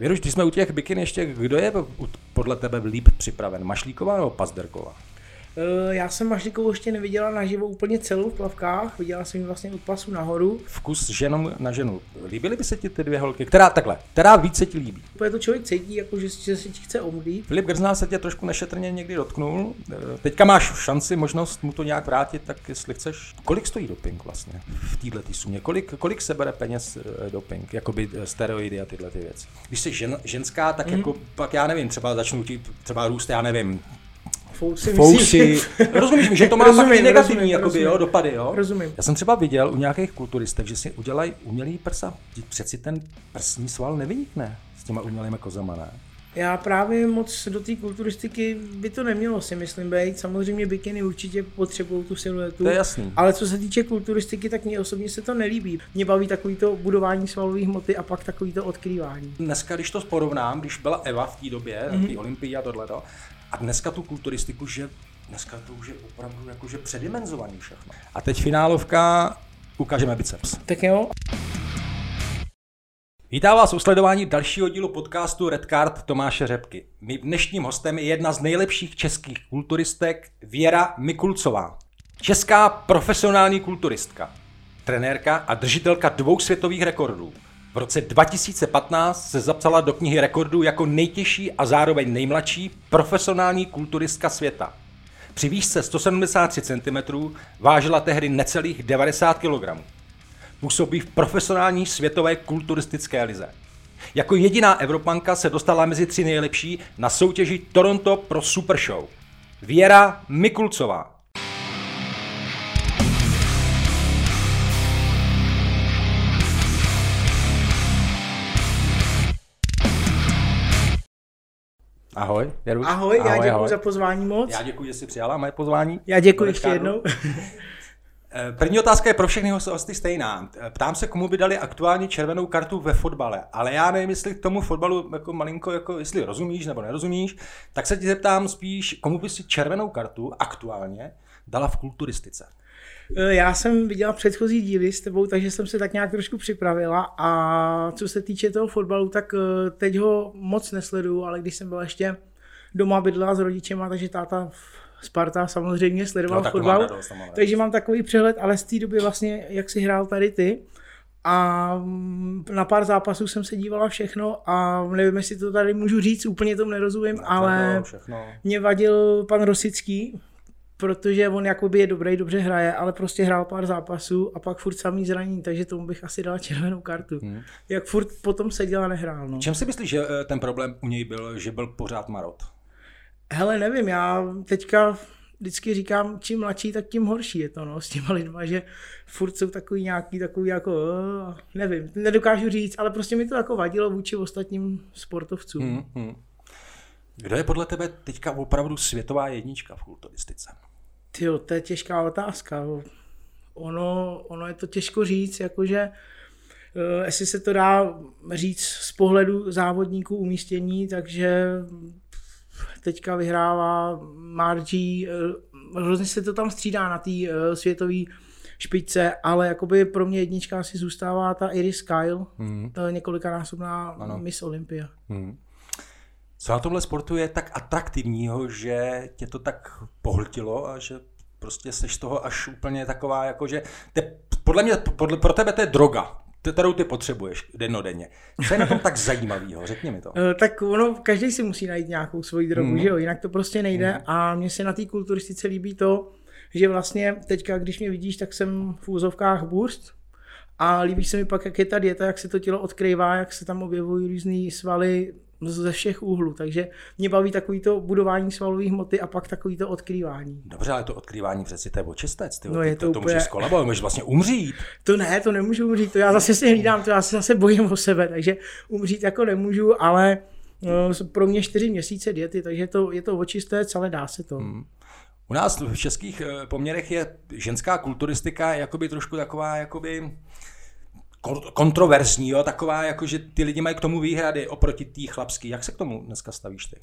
Věruš, když jsme u těch bikin ještě, kdo je podle tebe líp připraven? Mašlíková nebo Pazderková? Eh, já jsem Mašlikovou ještě neviděla naživo úplně celou v plavkách, viděla jsem ji vlastně od pasu nahoru. Vkus ženou na ženu. Líbily by se ti ty dvě holky? Která takhle, která více ti líbí? Úplně to člověk cítí, jako že, že se ti chce omlít. Filip Grzná se tě trošku nešetrně někdy dotknul. Eh, teďka máš šanci, možnost mu to nějak vrátit, tak jestli chceš. Kolik stojí doping vlastně v této sumě? Kolik, kolik se bere peněz eh, doping? Jakoby steroidy a tyhle ty věci. Když jsi žen, ženská, tak mm. jako pak já nevím, třeba začnu ti třeba růst, já nevím, Fousy. Fousy. Rozumíš mi, že to má rozumím, fakt negativní rozumím, jakoby, rozumím. Jo, dopady, jo? Rozumím. Já jsem třeba viděl u nějakých kulturistek, že si udělají umělý prsa. Přeci ten prsní sval nevynikne s těma umělými kozama, ne? Já právě moc do té kulturistiky by to nemělo, si myslím, být. Samozřejmě bikiny určitě potřebují tu siluetu. To je jasný. Ale co se týče kulturistiky, tak mně osobně se to nelíbí. Mě baví takový to budování svalové hmoty a pak takový to odkrývání. Dneska, když to porovnám, když byla Eva v té době, mm-hmm. té olympii a tohleto, a dneska tu kulturistiku, že dneska to už je opravdu jakože předimenzovaný všechno. A teď finálovka, ukážeme biceps. Tak jo. Vítám vás u sledování dalšího dílu podcastu Red Card Tomáše Řepky. Mým dnešním hostem je jedna z nejlepších českých kulturistek Věra Mikulcová. Česká profesionální kulturistka, trenérka a držitelka dvou světových rekordů. V roce 2015 se zapsala do knihy rekordů jako nejtěžší a zároveň nejmladší profesionální kulturistka světa. Při výšce 173 cm vážila tehdy necelých 90 kg. Působí v profesionální světové kulturistické lize. Jako jediná Evropanka se dostala mezi tři nejlepší na soutěži Toronto pro Super Show. Věra Mikulcová. Ahoj, Jeruš. Ahoj, ahoj, já děkuji ahoj. za pozvání moc. Já děkuji, že jsi přijala moje pozvání. Já děkuji ještě jednou. Eh, první otázka je pro všechny hosty stejná. Ptám se, komu by dali aktuálně červenou kartu ve fotbale, ale já nevím, jestli k tomu fotbalu jako malinko, jako jestli rozumíš nebo nerozumíš, tak se ti zeptám spíš, komu by si červenou kartu aktuálně dala v kulturistice. Eh, já jsem viděla předchozí díly s tebou, takže jsem se tak nějak trošku připravila a co se týče toho fotbalu, tak eh, teď ho moc nesleduju, ale když jsem byla ještě doma bydlela s rodičema, takže táta Sparta samozřejmě sledoval no, fotbal, radost, takže mám takový přehled, ale z té doby vlastně, jak si hrál tady ty, a mm, na pár zápasů jsem se dívala všechno a nevím, jestli to tady můžu říct, úplně tomu nerozumím, no, ale mě vadil pan Rosický, protože on jakoby je dobrý, dobře hraje, ale prostě hrál pár zápasů a pak furt samý zranění, takže tomu bych asi dal červenou kartu. Hmm. Jak furt potom seděl a nehrál. No. Čem si myslíš, že eh, ten problém u něj byl, že byl pořád marot? Hele, nevím, já teďka vždycky říkám, čím mladší, tak tím horší je to no, s těma lidma, že furt jsou takový nějaký, takový jako, uh, nevím, nedokážu říct, ale prostě mi to jako vadilo vůči ostatním sportovcům. Hmm, hmm. Kdo je podle tebe teďka opravdu světová jednička v kulturistice? Tyjo, to je těžká otázka. Ono, ono je to těžko říct, jakože uh, jestli se to dá říct z pohledu závodníků umístění, takže teďka vyhrává Margie, uh, hrozně se to tam střídá na té uh, světové špičce, ale jakoby pro mě jednička asi zůstává ta Iris Kyle, mm. ta několikanásobná ano. Miss Olympia. Mm. Co na tomhle sportu je tak atraktivního, že tě to tak pohltilo a že prostě seš z toho až úplně taková, jako že te, podle mě, podle, pro tebe to je droga, kterou ty potřebuješ dennodenně. Co je na tom tak zajímavého? Řekni mi to. Eh, tak ono, každý si musí najít nějakou svoji drogu, mm. že jo? Jinak to prostě nejde. Mm. A mně se na té kulturistice líbí to, že vlastně teďka, když mě vidíš, tak jsem v úzovkách burst, a líbí se mi pak, jak je ta dieta, jak se to tělo odkrývá, jak se tam objevují různé svaly, ze všech úhlů, takže mě baví takový to budování svalové hmoty a pak takový to odkrývání. Dobře, ale to odkrývání přeci to je očistec, ty, no je to, to, to úplně... můžeš skolabovat, můžeš vlastně umřít. To ne, to nemůžu umřít, to já zase si hlídám, to já se zase bojím o sebe, takže umřít jako nemůžu, ale no, pro mě čtyři měsíce diety, takže to, je to očistec, ale dá se to. Hmm. U nás v českých eh, poměrech je ženská kulturistika jakoby trošku taková, jakoby kontroverzní, jo? taková, jako že ty lidi mají k tomu výhrady oproti té chlapský. Jak se k tomu dneska stavíš ty?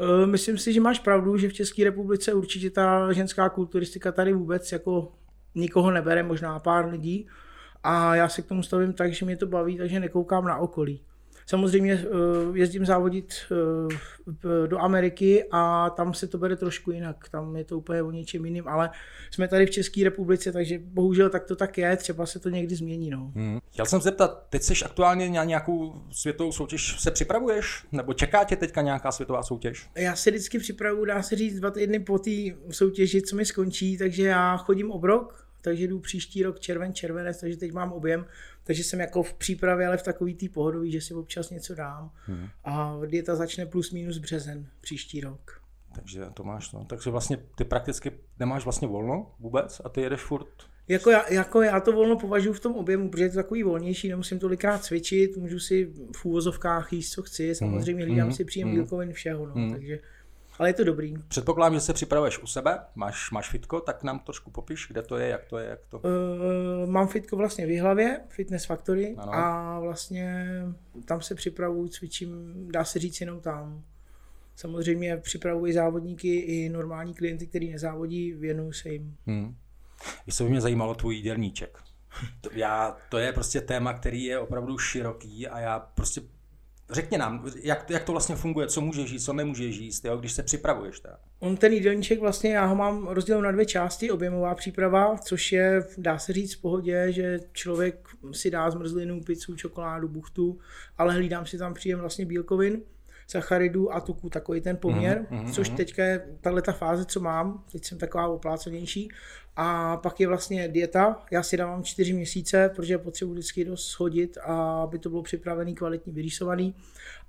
E, myslím si, že máš pravdu, že v České republice určitě ta ženská kulturistika tady vůbec jako nikoho nebere, možná pár lidí. A já se k tomu stavím tak, že mě to baví, takže nekoukám na okolí. Samozřejmě eh, jezdím závodit eh, do Ameriky a tam se to bere trošku jinak. Tam je to úplně o něčem jiným, ale jsme tady v České republice, takže bohužel tak to tak je, třeba se to někdy změní. No. Hmm. Chtěl jsem zeptat, teď jsi aktuálně na nějakou světovou soutěž, se připravuješ? Nebo čeká tě teďka nějaká světová soutěž? Já se vždycky připravuju, dá se říct, dva týdny po té soutěži, co mi skončí, takže já chodím obrok, takže jdu příští rok červen, červenec, takže teď mám objem, takže jsem jako v přípravě, ale v takový tý pohodový, že si občas něco dám hmm. a dieta začne plus minus březen příští rok. Takže to máš, no. Takže vlastně ty prakticky nemáš vlastně volno vůbec a ty jedeš furt jako já, jako já to volno považuji v tom objemu, protože je to takový volnější, nemusím tolikrát cvičit, můžu si v úvozovkách jíst, co chci, samozřejmě hlídám mm, si příjem mm, bílkovin všeho, no, mm. takže ale je to dobrý. Předpokládám, že se připravuješ u sebe, máš, máš fitko, tak nám trošku popiš, kde to je, jak to je, jak to... Uh, mám fitko vlastně v hlavě, Fitness Factory ano. a vlastně tam se připravuju, cvičím, dá se říct jenom tam. Samozřejmě připravuji závodníky i normální klienty, kteří nezávodí, věnuju se jim. Hmm. Co by mě zajímalo tvůj jídelníček. To, já, to je prostě téma, který je opravdu široký a já prostě Řekni nám, jak, jak to vlastně funguje, co můžeš jíst, co nemůžeš jíst, jo, když se připravuješ. Tak. On ten jídelníček vlastně, já ho mám rozdělen na dvě části, objemová příprava, což je, dá se říct v pohodě, že člověk si dá zmrzlinu, pizzu, čokoládu, buchtu, ale hlídám si tam příjem vlastně bílkovin, sacharidů a tuku, takový ten poměr, mm-hmm. což teďka je tahle ta fáze, co mám, teď jsem taková oplácenější. A pak je vlastně dieta, já si dávám čtyři měsíce, protože potřebuji vždycky dost schodit, aby to bylo připravený, kvalitně vyrýsovaný.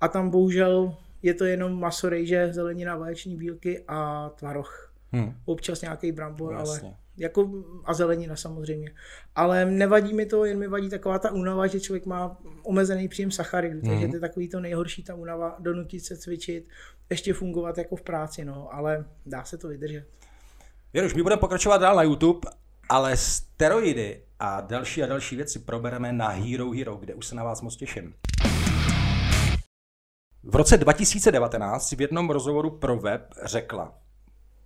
A tam bohužel je to jenom maso, rejže, zelenina, vaječní bílky a tvaroh. Hmm. Občas nějaký brambor, Jasně. ale jako a zelenina samozřejmě. Ale nevadí mi to, jen mi vadí taková ta únava, že člověk má omezený příjem sacharidů, mm. takže to je takový to nejhorší, ta únava, donutit se cvičit, ještě fungovat jako v práci, no, ale dá se to vydržet. Věruš, my budeme pokračovat dál na YouTube, ale steroidy a další a další věci probereme na Hero Hero, kde už se na vás moc těším. V roce 2019 v jednom rozhovoru pro web řekla,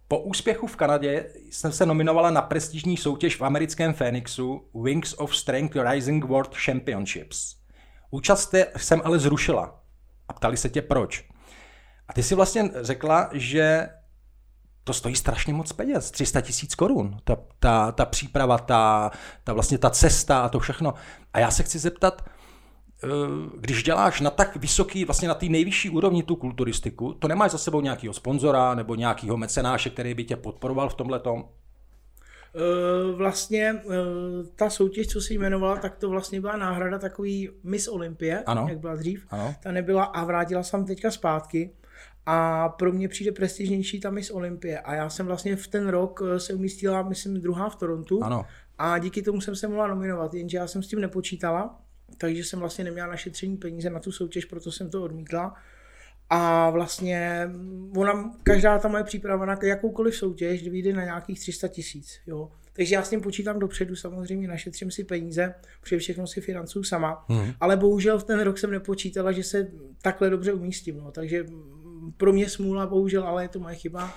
po úspěchu v Kanadě jsem se nominovala na prestižní soutěž v americkém Phoenixu Wings of Strength Rising World Championships. Účast jsem ale zrušila. A ptali se tě proč. A ty si vlastně řekla, že to stojí strašně moc peněz, 300 tisíc korun, ta, ta, ta příprava, ta, ta vlastně ta cesta a to všechno. A já se chci zeptat, když děláš na tak vysoký, vlastně na té nejvyšší úrovni tu kulturistiku, to nemáš za sebou nějakého sponzora nebo nějakého mecenáše, který by tě podporoval v tomhle tom? Eh, vlastně eh, ta soutěž, co se jmenovala, tak to vlastně byla náhrada takový Miss Olympie, ano. jak byla dřív. Ano. Ta nebyla a vrátila jsem teďka zpátky. A pro mě přijde prestižnější ta Miss Olympie. A já jsem vlastně v ten rok se umístila, myslím, druhá v Torontu. Ano. A díky tomu jsem se mohla nominovat, jenže já jsem s tím nepočítala takže jsem vlastně neměla našetření peníze na tu soutěž, proto jsem to odmítla. A vlastně ona, každá ta moje příprava na jakoukoliv soutěž vyjde na nějakých 300 tisíc. Jo. Takže já s tím počítám dopředu, samozřejmě našetřím si peníze, protože všechno si financuju sama, hmm. ale bohužel v ten rok jsem nepočítala, že se takhle dobře umístím. No. Takže pro mě smůla, bohužel, ale je to moje chyba.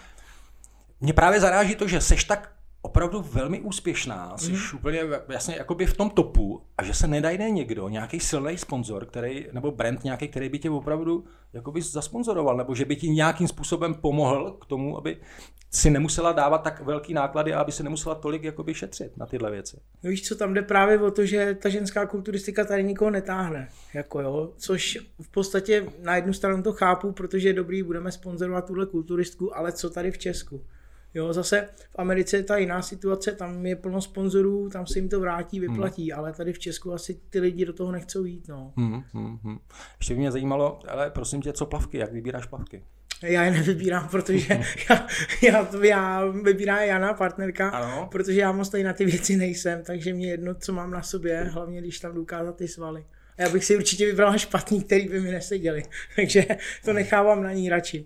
Mě právě zaráží to, že seš tak opravdu velmi úspěšná, jsi mm. úplně jasně jakoby v tom topu a že se nedajde někdo, nějaký silný sponzor, který, nebo brand nějaký, který by tě opravdu jakoby zasponzoroval, nebo že by ti nějakým způsobem pomohl k tomu, aby si nemusela dávat tak velký náklady a aby si nemusela tolik jakoby šetřit na tyhle věci. No víš co, tam jde právě o to, že ta ženská kulturistika tady nikoho netáhne, jako jo, což v podstatě na jednu stranu to chápu, protože je dobrý, budeme sponzorovat tuhle kulturistku, ale co tady v Česku? Jo, zase v Americe je ta jiná situace, tam je plno sponzorů, tam se jim to vrátí, hmm. vyplatí, hmm. ale tady v Česku asi ty lidi do toho nechcou jít. No. Hmm, hmm, hmm. Ještě by mě zajímalo, ale prosím tě, co plavky, jak vybíráš plavky? Já je nevybírám, protože já, já, já vybírá Jana, partnerka, ano. protože já moc tady na ty věci nejsem, takže mě jedno, co mám na sobě, hlavně když tam dokázat ty svaly. A já bych si určitě vybral špatný, který by mi neseděli, takže to nechávám na ní radši.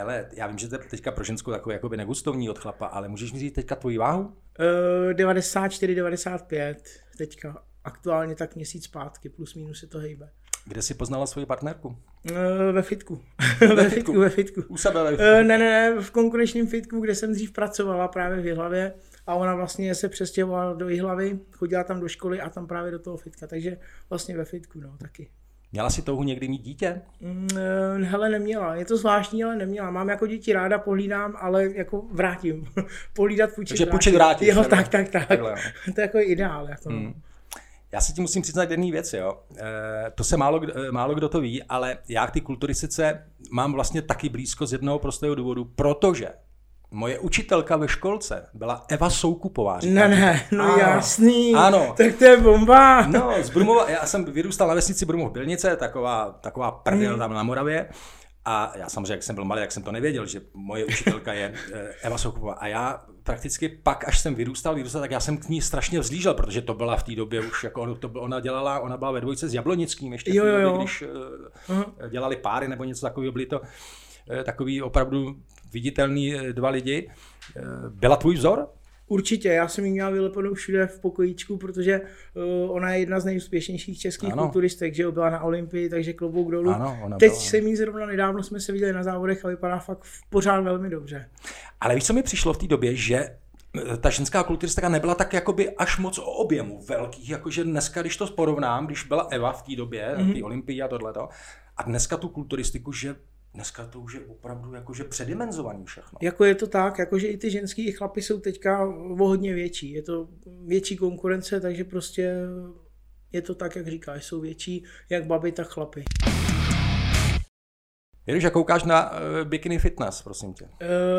Ale já vím, že to je teďka pro ženskou takový jakoby negustovní od chlapa, ale můžeš mi říct teďka tvoji váhu? Uh, 94, 95 teďka. Aktuálně tak měsíc zpátky, plus minus se to hejbe. Kde jsi poznala svoji partnerku? Uh, ve fitku. ve fitku, ve fitku. U sebe ve fitku. Uh, ne, ne, ne, v konkurenčním fitku, kde jsem dřív pracovala právě v Jihlavě a ona vlastně se přestěhovala do Jihlavy, chodila tam do školy a tam právě do toho fitka, takže vlastně ve fitku, no, taky. Měla si touhu někdy mít dítě? Mm, eh, hele, neměla. Je to zvláštní, ale neměla. Mám jako děti ráda, pohlídám, ale jako vrátím. Pohlídat, půjčit, Takže půjčit vrátit. Jo, tak, tak, tak. Takhle, to je jako ideál. Jako. Hmm. Já se ti musím přiznat jedné věci, jo. E, to se málo, málo kdo to ví, ale já k ty kulturistice mám vlastně taky blízko z jednoho prostého důvodu, protože Moje učitelka ve školce byla Eva Soukupová. Ne, ne, no ano, jasný. Ano. Tak to je bomba. No, z Brumova, já jsem vyrůstal na vesnici Brumov Bilnice, taková, taková prdel mm. tam na Moravě. A já samozřejmě, jak jsem byl malý, jak jsem to nevěděl, že moje učitelka je eh, Eva Soukupová. A já prakticky pak, až jsem vyrůstal, vyrůstal, tak já jsem k ní strašně vzlížel, protože to byla v té době už, jako to, ona dělala, ona byla ve dvojce s Jablonickým ještě jo, v té době, jo. když uh, dělali páry nebo něco takového, byly to uh, takový opravdu viditelný eh, dva lidi. Eh, byla tvůj vzor? Určitě, já jsem ji měla vylepenou všude v pokojíčku, protože uh, ona je jedna z nejúspěšnějších českých ano. kulturistek, že jo, byla na Olympii, takže klobouk dolů. Ano, ona Teď byla. jsem jí zrovna nedávno jsme se viděli na závodech a vypadá fakt pořád velmi dobře. Ale víš, co mi přišlo v té době, že ta ženská kulturistika nebyla tak jakoby až moc o objemu velkých, jakože dneska, když to porovnám, když byla Eva v té době, mm-hmm. té Olympii a tohleto, a dneska tu kulturistiku, že dneska to už je opravdu jakože předimenzovaný všechno. Jako je to tak, jakože i ty ženský i chlapy jsou teďka o hodně větší. Je to větší konkurence, takže prostě je to tak, jak říkáš, jsou větší jak baby, tak chlapy. Když koukáš na uh, bikini fitness, prosím tě? Uh,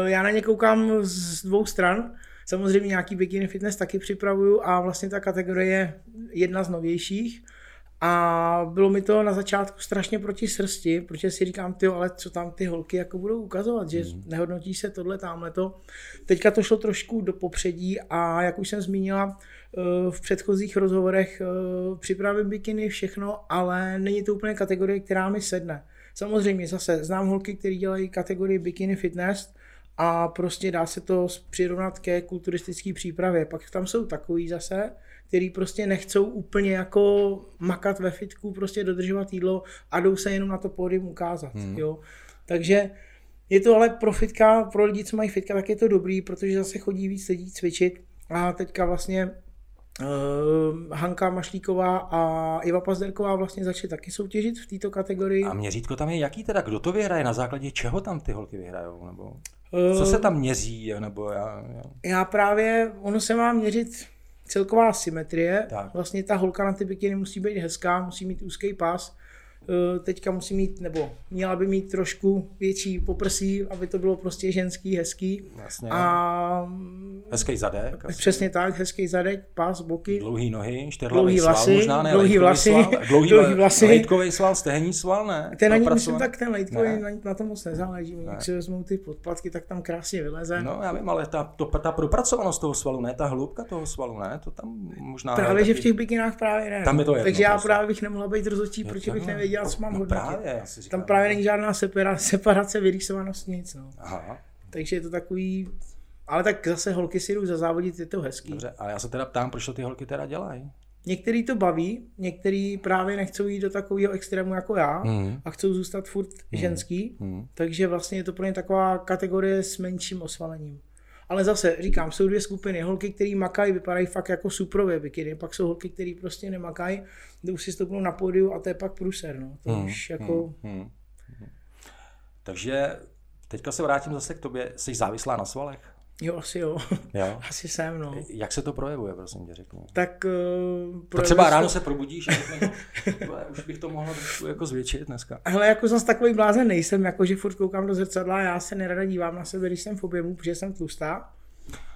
já na ně koukám z dvou stran. Samozřejmě nějaký bikini fitness taky připravuju a vlastně ta kategorie je jedna z novějších. A bylo mi to na začátku strašně proti srsti, protože si říkám, ty, ale co tam ty holky jako budou ukazovat, že mm. nehodnotí se tohle, tamhle to. Teďka to šlo trošku do popředí a jak už jsem zmínila eh, v předchozích rozhovorech, eh, připravím bikiny, všechno, ale není to úplně kategorie, která mi sedne. Samozřejmě zase znám holky, které dělají kategorii bikini fitness, a prostě dá se to přirovnat ke kulturistické přípravě. Pak tam jsou takový zase, který prostě nechcou úplně jako makat ve fitku, prostě dodržovat jídlo a jdou se jenom na to pódium ukázat. Hmm. Jo. Takže je to ale pro fitka, pro lidi, co mají fitka, tak je to dobrý, protože zase chodí víc lidí cvičit a teďka vlastně uh, Hanka Mašlíková a Iva Pazderková vlastně začaly taky soutěžit v této kategorii. A měřítko tam je jaký teda? Kdo to vyhraje? Na základě čeho tam ty holky vyhrajou? Nebo co se tam měří? Nebo já, já... já právě, ono se má měřit celková symetrie. Tak. Vlastně ta holka na ty bikiny musí být hezká, musí mít úzký pás. Eh, teďka musí mít, nebo měla by mít trošku větší poprsí, aby to bylo prostě ženský, hezký. Jasně. A hezký zadek. Asi. Přesně tak, hezký zadek, pás, boky. Dlouhý nohy, čtyřhlavý vlasy, sval, možná ne, dlouhý vlasy, sval, dlouhý, dlouhý vlasy. Lejtkový sval, stehenní sval, ne? Ten ani myslím tak ten lejtkový, na, na to moc nezáleží. Ne. Jak si vezmou ty podpatky, tak tam krásně vyleze. No já vím, ale ta, to, ta propracovanost toho svalu, ne, ta hloubka toho svalu, ne, to tam možná... Právě, že v těch bikinách právě ne. Tam je to jedno, Takže já prostě. právě bych nemohla být rozhodčí, proč bych nevěděl, nevěděl, co mám no hodnotit. Právě, říkám, Tam právě není žádná separace, separace vyrýsovanost, nic. No. Aha. Takže je to takový, ale tak zase holky si jdou zazávodit, je to hezký. Dobře, a já se teda ptám, proč to ty holky teda dělají? Některý to baví, některý právě nechcou jít do takového extrému jako já mm. a chcou zůstat furt mm. ženský, mm. takže vlastně je to pro ně taková kategorie s menším osvalením. Ale zase říkám, jsou dvě skupiny. Holky, které makají, vypadají fakt jako suprově bikiny. Pak jsou holky, které prostě nemakají, jdou si stoupnou na pódiu a to je pak pruser. No. To hmm, už jako... Hmm, hmm, hmm. Takže teďka se vrátím zase k tobě. Jsi závislá na svalech? Jo, asi jo. jo. Asi jsem, no. Jak se to projevuje, prosím tě, řekni. Tak uh, to třeba ráno se probudíš a no, už bych to mohla trošku jako zvětšit dneska. Hele, jako zase takový blázen nejsem, jako že furt koukám do zrcadla, já se nerada dívám na sebe, když jsem v objemu, protože jsem tlustá.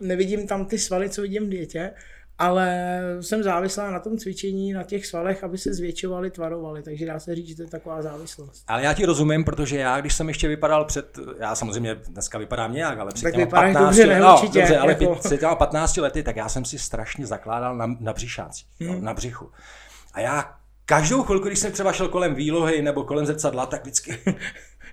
Nevidím tam ty svaly, co vidím v dětě ale jsem závislá na tom cvičení, na těch svalech, aby se zvětšovaly, tvarovaly, takže dá se říct, že to je taková závislost. Ale já ti rozumím, protože já, když jsem ještě vypadal před, já samozřejmě dneska vypadám nějak, ale před tak těma 15, dobře, ne, no, určitě, dobře, ale jako... před těma 15 lety, tak já jsem si strašně zakládal na, na břišácích, hmm. no, na břichu. A já každou chvilku, když jsem třeba šel kolem výlohy nebo kolem zrcadla, tak vždycky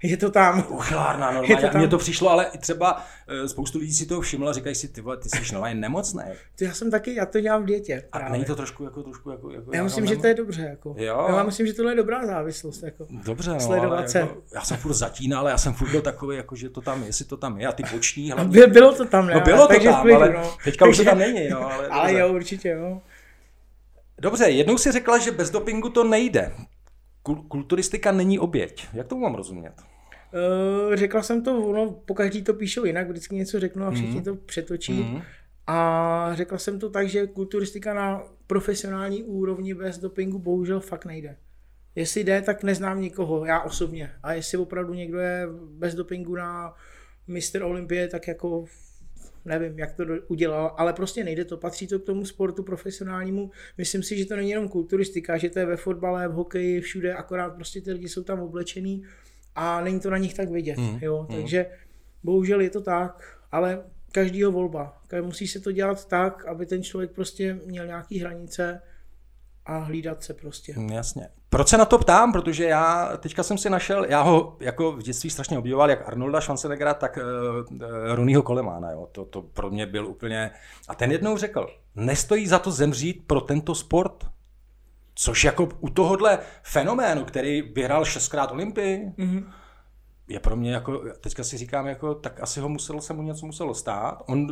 je to tam. Uchlárna, normálně. To tam. Mně to přišlo, ale i třeba eh, spoustu lidí si to všimlo a říkají si, ty vole, ty jsi normálně nemocný. To já jsem taky, já to dělám v dětě. Právě. A není to trošku jako, trošku jako, jako já myslím, že to je dobře, jako. Jo. Já myslím, že tohle je dobrá závislost, jako. Dobře, no, Sledovat se. Jako, já jsem furt zatínal, ale já jsem furt byl takový, jako, že to tam, jestli to tam je, a ty boční hlavně. Bylo to tam, ne? No bylo to tam, klidu, ale no. teďka už to tam není, no. Ale, ale jo, určitě, jo. Dobře, jednou si řekla, že bez dopingu to nejde. kulturistika není oběť. Jak tomu mám rozumět? Uh, řekla jsem to, ono po každý to píšou jinak, vždycky něco řeknu a všichni mm. to přetočí. Mm. A řekla jsem to tak, že kulturistika na profesionální úrovni bez dopingu bohužel fakt nejde. Jestli jde, tak neznám nikoho, já osobně. A jestli opravdu někdo je bez dopingu na Mr. Olympie, tak jako nevím, jak to udělal, ale prostě nejde to, patří to k tomu sportu profesionálnímu. Myslím si, že to není jenom kulturistika, že to je ve fotbale, v hokeji, všude, akorát prostě ty lidi jsou tam oblečený a není to na nich tak vidět, mm, jo, mm. takže bohužel je to tak, ale každýho volba. Musí se to dělat tak, aby ten člověk prostě měl nějaký hranice a hlídat se prostě. Mm, jasně. Proč se na to ptám? Protože já teďka jsem si našel, já ho jako v dětství strašně obdivoval, jak Arnolda Schwarzeneggera, tak uh, Ronnieho Kolemána. Jo. To, to pro mě byl úplně... A ten jednou řekl, nestojí za to zemřít pro tento sport. Což jako u tohohle fenoménu, který vyhrál šestkrát Olympii, mm-hmm. je pro mě jako, teďka si říkám, jako, tak asi ho muselo, se mu něco muselo stát. On,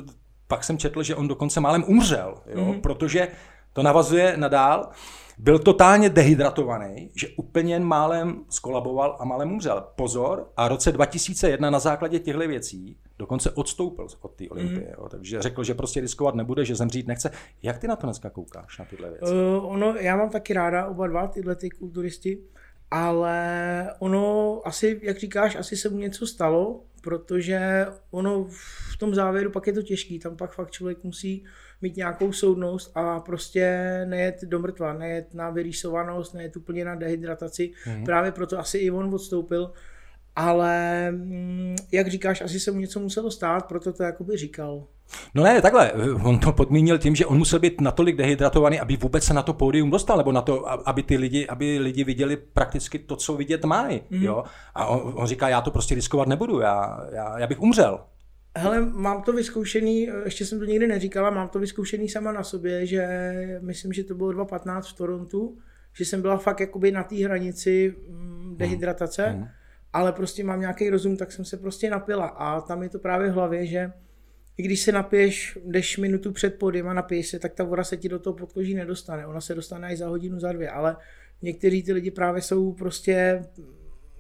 pak jsem četl, že on dokonce málem umřel, jo, mm-hmm. protože to navazuje nadál, byl totálně dehydratovaný, že úplně jen málem skolaboval a málem umřel. Pozor, a v roce 2001 na základě těchto věcí dokonce odstoupil od té olympie. Mm. takže řekl, že prostě riskovat nebude, že zemřít nechce. Jak ty na to dneska koukáš, na tyhle věci? Uh, ono, já mám taky ráda oba dva tyhle ty kulturisti, ale ono asi, jak říkáš, asi se mu něco stalo, protože ono v tom závěru pak je to těžký, tam pak fakt člověk musí mít nějakou soudnost a prostě nejet do mrtva, nejet na vyrýsovanost, nejet úplně na dehydrataci. Mm. Právě proto asi i on odstoupil. Ale mm, jak říkáš, asi se mu něco muselo stát, proto to jakoby říkal. No ne, takhle, on to podmínil tím, že on musel být natolik dehydratovaný, aby vůbec se na to pódium dostal, nebo na to, aby ty lidi, aby lidi viděli prakticky to, co vidět mají. Mm. Jo? A on, on, říká, já to prostě riskovat nebudu, já, já, já bych umřel. Hele, mám to vyzkoušený, ještě jsem to nikdy neříkala, mám to vyzkoušený sama na sobě, že myslím, že to bylo 2.15 v Torontu, že jsem byla fakt jakoby na té hranici mm, dehydratace, mm. ale prostě mám nějaký rozum, tak jsem se prostě napila a tam je to právě v hlavě, že i když se napiješ, jdeš minutu před podím a napiješ se, tak ta voda se ti do toho podkoží nedostane. Ona se dostane i za hodinu, za dvě, ale někteří ty lidi právě jsou prostě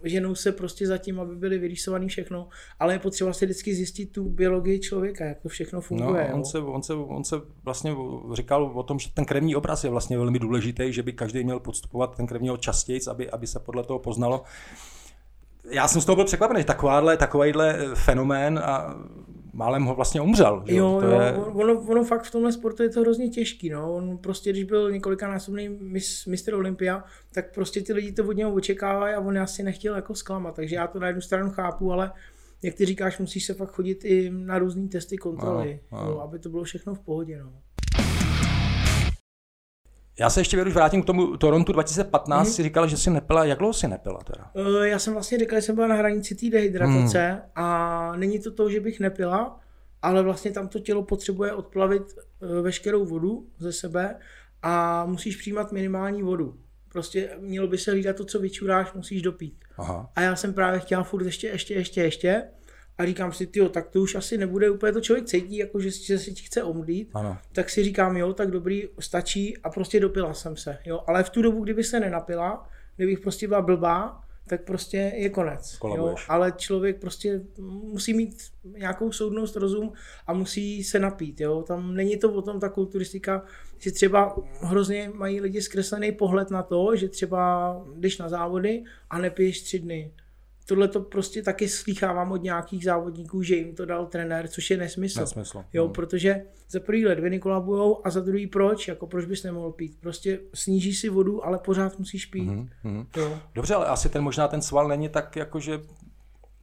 ženou se prostě za tím, aby byly vyrýsovaný všechno, ale je potřeba si vždycky zjistit tu biologii člověka, jak to všechno funguje. No, on, se, on, se, on se vlastně říkal o tom, že ten krevní obraz je vlastně velmi důležitý, že by každý měl podstupovat ten krevní častěji, aby, aby se podle toho poznalo. Já jsem z toho byl překvapený, takováhle, takovýhle fenomén a málem ho vlastně umřel. Že? Jo, to jo je... ono, ono fakt v tomhle sportu je to hrozně těžký. No. On prostě, když byl několikanásobný mistr Olympia, tak prostě ty lidi to od něho očekávají a on asi nechtěl jako zklamat. Takže já to na jednu stranu chápu, ale jak ty říkáš, musíš se fakt chodit i na různé testy kontroly, no, no. Jo, aby to bylo všechno v pohodě. No. Já se ještě věru vrátím k tomu Torontu 2015, hmm. si říkala, že si nepila, jak dlouho si nepila teda? Uh, já jsem vlastně říkal, že jsem byla na hranici té dehydratace hmm. a není to to, že bych nepila, ale vlastně tam to tělo potřebuje odplavit uh, veškerou vodu ze sebe a musíš přijímat minimální vodu. Prostě mělo by se hlídat to, co vyčuráš, musíš dopít. Aha. A já jsem právě chtěla furt ještě, ještě, ještě, ještě a říkám si, jo, tak to už asi nebude úplně to člověk cítí, jako že, že si chce omdlít, ano. tak si říkám, jo, tak dobrý, stačí a prostě dopila jsem se, jo, ale v tu dobu, kdyby se nenapila, kdybych prostě byla blbá, tak prostě je konec. Jo? Ale člověk prostě musí mít nějakou soudnost, rozum a musí se napít. Jo? Tam není to o tom, ta kulturistika, že třeba hrozně mají lidi zkreslený pohled na to, že třeba když na závody a nepiješ tři dny, tohle to prostě taky slýchávám od nějakých závodníků, že jim to dal trenér, což je nesmysl. nesmysl. Jo, hmm. protože za prvý ledviny kolabujou a za druhý proč, jako proč bys nemohl pít. Prostě sníží si vodu, ale pořád musíš pít. Hmm. Hmm. Jo. Dobře, ale asi ten možná ten sval není tak jako, že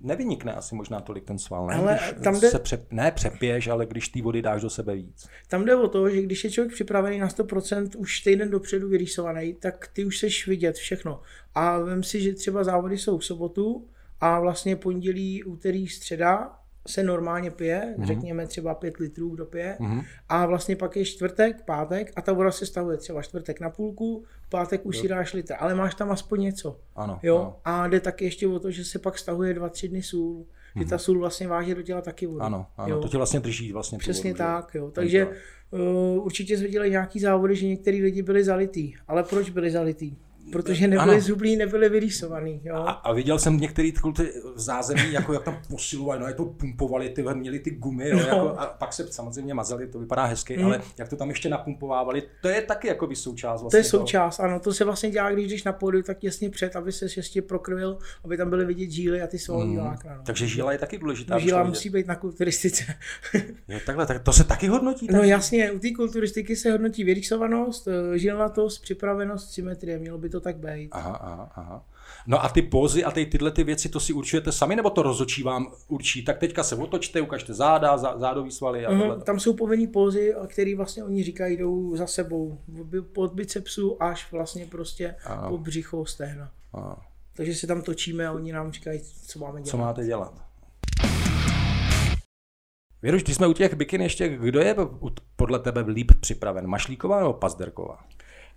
nevynikne asi možná tolik ten sval, ne? Ale když tam jde... se pře... ne přepiješ, ale když ty vody dáš do sebe víc. Tam jde o to, že když je člověk připravený na 100% už týden dopředu vyrýsovaný, tak ty už seš vidět všechno. A vím si, že třeba závody jsou v sobotu, a vlastně pondělí, úterý, středa se normálně pije, mm-hmm. řekněme třeba 5 litrů kdo pije, mm-hmm. a vlastně pak je čtvrtek, pátek a ta voda se stavuje třeba čtvrtek na půlku, pátek už jo. si dáš litr, ale máš tam aspoň něco. Ano, jo? Ano. A jde taky ještě o to, že se pak stahuje 2-3 dny sůl, mm-hmm. že ta mhm. sůl vlastně váží do těla taky vodu. Ano, ano jo? to tě vlastně drží vlastně Přesně vodu, tak, jo. Takže uh, určitě jsme viděli nějaký závody, že některý lidi byli zalitý, ale proč byli zalitý? Protože nebyly zublí, nebyly vyrýsovaný. Jo? A, a, viděl jsem některé kulty v zázemí, jako jak tam posilovali, no, jak to pumpovali, ty, měli ty gumy, no. jako, a pak se samozřejmě mazali, to vypadá hezky, mm. ale jak to tam ještě napumpovávali, to je taky jako by součást. Vlastně to je součást, toho. ano, to se vlastně dělá, když jdeš na pódiu, tak těsně před, aby se ještě prokrvil, aby tam byly vidět žíly a ty svalový mm. vlákna. No. Takže žíla je taky důležitá. Žíla musí být na kulturistice. je takhle, tak to se taky hodnotí? No jasně, u té kulturistiky se hodnotí vyrýsovanost, eh, žilnatost, připravenost, symetrie, mělo by to tak být. Aha, aha, aha. No a ty pózy a ty, tyhle ty věci, to si určujete sami, nebo to rozhodčí vám určí? Tak teďka se otočte, ukažte záda, zá, zádový svaly a mm, Tam jsou povinné pózy, které vlastně oni říkají, jdou za sebou. Od bicepsu až vlastně prostě ano. po břicho stehna. Ano. Takže se tam točíme a oni nám říkají, co máme dělat. Co máte dělat? Věruš, když jsme u těch bikin ještě, kdo je podle tebe líp připraven? Mašlíková nebo Pazderková?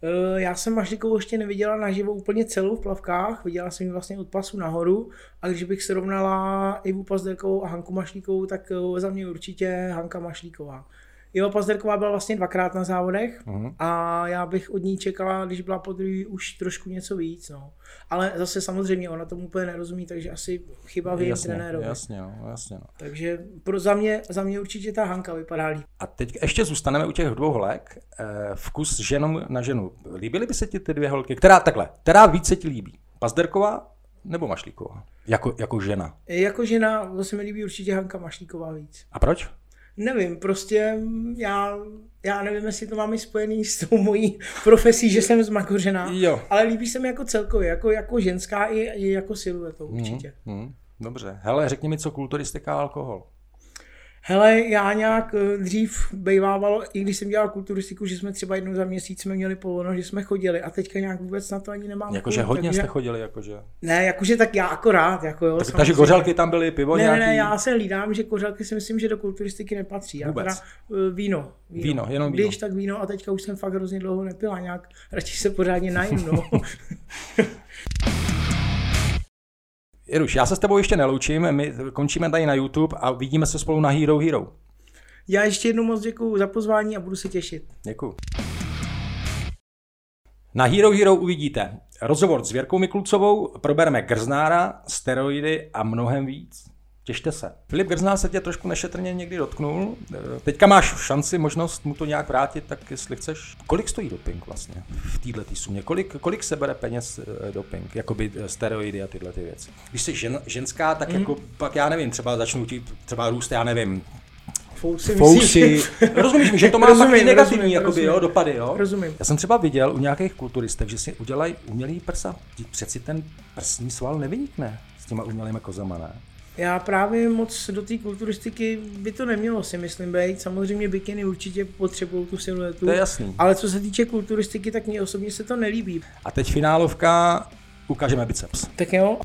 Eh, já jsem Mašlikovou ještě neviděla naživo úplně celou v plavkách, viděla jsem ji vlastně od pasu nahoru a když bych srovnala Ivu Pazderkovou a Hanku Mašlíkovou, tak eh, za mě určitě Hanka Mašlíková. Iva Pazderková byla vlastně dvakrát na závodech uh-huh. a já bych od ní čekala, když byla po druhý, už trošku něco víc. No. Ale zase samozřejmě ona tomu úplně nerozumí, takže asi chyba v jejím trenérovi. Jasně, no, jasně. No. Takže pro, za, mě, za mě určitě ta Hanka vypadá líp. A teď ještě zůstaneme u těch dvou holek. E, vkus ženou na ženu. Líbily by se ti ty dvě holky? Která takhle, která více ti líbí? Pazderková nebo Mašlíková? Jako, jako žena. Jako žena se mi líbí určitě Hanka Mašlíková víc. A proč? Nevím, prostě já, já nevím, jestli to máme spojený s tou mojí profesí, že jsem zmakořená, jo. ale líbí se mi jako celkově, jako, jako ženská i, i jako siluetou určitě. Mm, mm, dobře. Hele, řekni mi, co kulturistika a alkohol. Hele, já nějak eh, dřív bejvávalo, i když jsem dělal kulturistiku, že jsme třeba jednou za měsíc jsme měli povoleno, že jsme chodili a teďka nějak vůbec na to ani nemám. Jakože hodně takže... jste chodili, jakože? Ne, jakože tak já akorát, jako jo. Tak, takže kořalky tam byly, pivo ne, nějaký? Ne, já se hlídám, že kořalky si myslím, že do kulturistiky nepatří. Já vůbec? Teda, uh, víno, víno. Víno, jenom víno. Když tak víno a teďka už jsem fakt hrozně dlouho nepila, nějak radši se pořádně najím, no. Iruš, já se s tebou ještě neloučím, my končíme tady na YouTube a vidíme se spolu na Hero Hero. Já ještě jednou moc děkuji za pozvání a budu se těšit. Děkuji. Na Hero Hero uvidíte rozhovor s Věrkou Mikulcovou, probereme Grznára, steroidy a mnohem víc. Těšte se. Filip Grznár se tě trošku nešetrně někdy dotknul. Teďka máš šanci, možnost mu to nějak vrátit, tak jestli chceš. Kolik stojí doping vlastně v této sumě? Kolik, kolik se bere peněz eh, doping? Jakoby eh, steroidy a tyhle ty věci. Když jsi žen, ženská, tak mm. jako pak já nevím, třeba začnu ti třeba růst, já nevím, Fousy. Fousy. Rozumíš mi, že to má rozumím, taky negativní rozumím, jakoby, rozumím. Jo, dopady, jo? Rozumím. Já jsem třeba viděl u nějakých kulturistek, že si udělají umělý prsa. Přeci ten prsní sval nevynikne s těma umělými kozama, ne? Já právě moc do té kulturistiky by to nemělo, si myslím, být. Samozřejmě bikiny určitě potřebují tu siluetu. To je jasný. Ale co se týče kulturistiky, tak mně osobně se to nelíbí. A teď finálovka, ukážeme biceps. Tak jo.